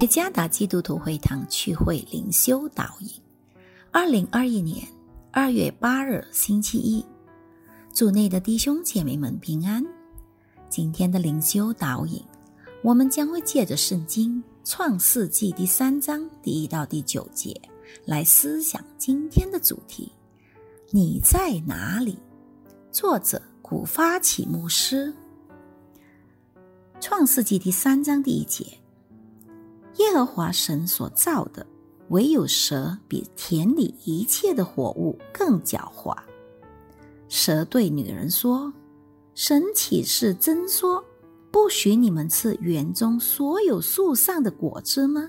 耶加达基督徒会堂聚会灵修导引，二零二一年二月八日星期一，主内的弟兄姐妹们平安。今天的灵修导引，我们将会借着圣经创世纪第三章第一到第九节来思想今天的主题：你在哪里？作者古发起牧师。创世纪第三章第一节。耶和华神所造的，唯有蛇比田里一切的活物更狡猾。蛇对女人说：“神岂是真说，不许你们吃园中所有树上的果子吗？”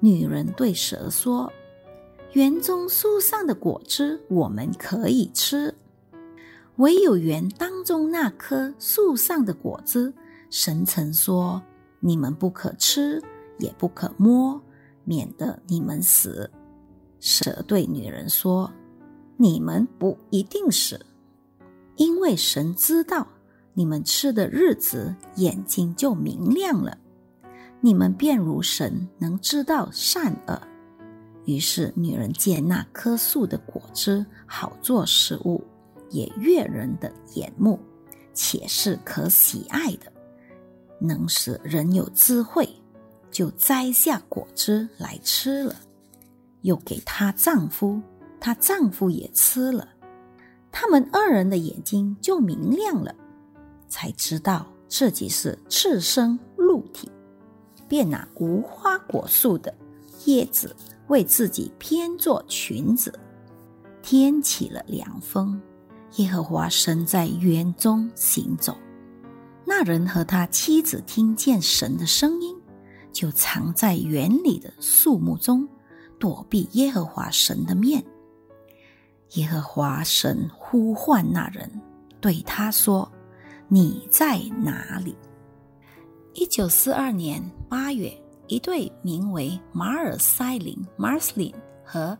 女人对蛇说：“园中树上的果子我们可以吃，唯有园当中那棵树上的果子，神曾说你们不可吃。”也不可摸，免得你们死。蛇对女人说：“你们不一定死，因为神知道你们吃的日子，眼睛就明亮了，你们便如神能知道善恶。”于是女人见那棵树的果子好做食物，也悦人的眼目，且是可喜爱的，能使人有智慧。就摘下果子来吃了，又给她丈夫，她丈夫也吃了，他们二人的眼睛就明亮了，才知道自己是赤身露体，便拿无花果树的叶子为自己编做裙子。天起了凉风，耶和华神在园中行走，那人和他妻子听见神的声音。就藏在园里的树木中，躲避耶和华神的面。耶和华神呼唤那人，对他说：“你在哪里？”一九四二年八月，一对名为马尔塞林 （Marcelin） 和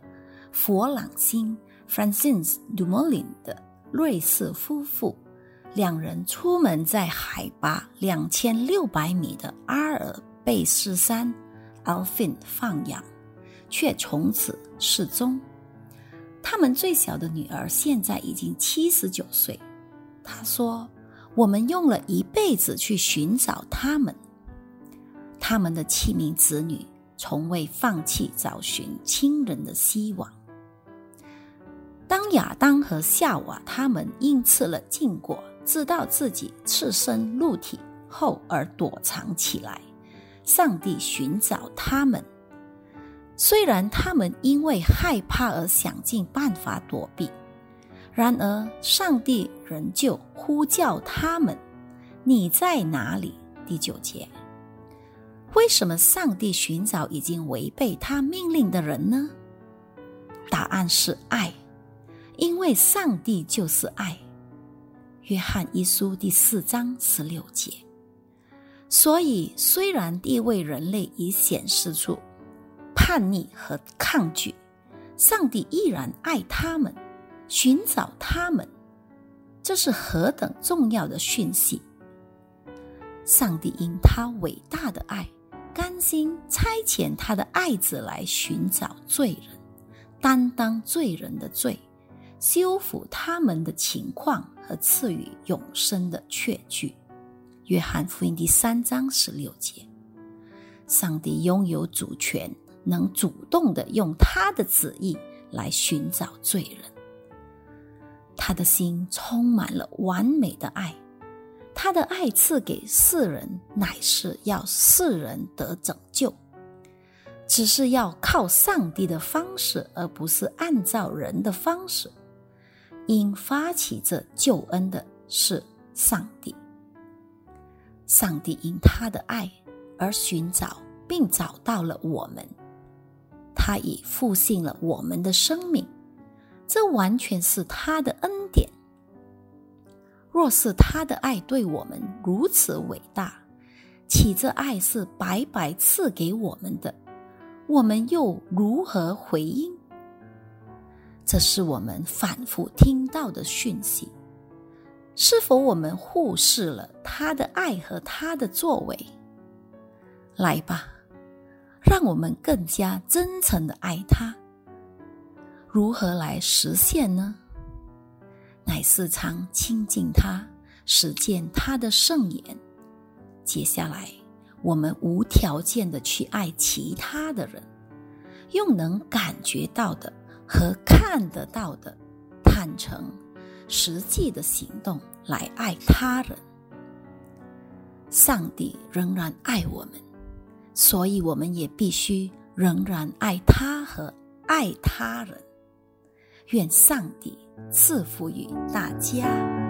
佛朗辛 （Francine Dumoulin） 的瑞士夫妇，两人出门在海拔两千六百米的阿尔。贝斯山 Alfin 放羊，却从此失踪。他们最小的女儿现在已经七十九岁。她说：“我们用了一辈子去寻找他们。他们的七名子女从未放弃找寻亲人的希望。当亚当和夏娃他们因吃了禁果，知道自己赤身露体后而躲藏起来。”上帝寻找他们，虽然他们因为害怕而想尽办法躲避，然而上帝仍旧呼叫他们：“你在哪里？”第九节，为什么上帝寻找已经违背他命令的人呢？答案是爱，因为上帝就是爱。约翰一书第四章十六节。所以，虽然地位人类已显示出叛逆和抗拒，上帝依然爱他们，寻找他们。这是何等重要的讯息！上帝因他伟大的爱，甘心差遣他的爱子来寻找罪人，担当罪人的罪，修复他们的情况和赐予永生的确据。约翰福音第三章十六节：上帝拥有主权，能主动的用他的旨意来寻找罪人。他的心充满了完美的爱，他的爱赐给世人，乃是要世人得拯救，只是要靠上帝的方式，而不是按照人的方式。因发起这救恩的是上帝。上帝因他的爱而寻找并找到了我们，他已复兴了我们的生命，这完全是他的恩典。若是他的爱对我们如此伟大，岂这爱是白白赐给我们的？我们又如何回应？这是我们反复听到的讯息。是否我们忽视了他的爱和他的作为？来吧，让我们更加真诚的爱他。如何来实现呢？乃是常亲近他，实践他的圣言。接下来，我们无条件的去爱其他的人，用能感觉到的和看得到的坦诚、实际的行动来爱他人。上帝仍然爱我们，所以我们也必须仍然爱他和爱他人。愿上帝赐福于大家。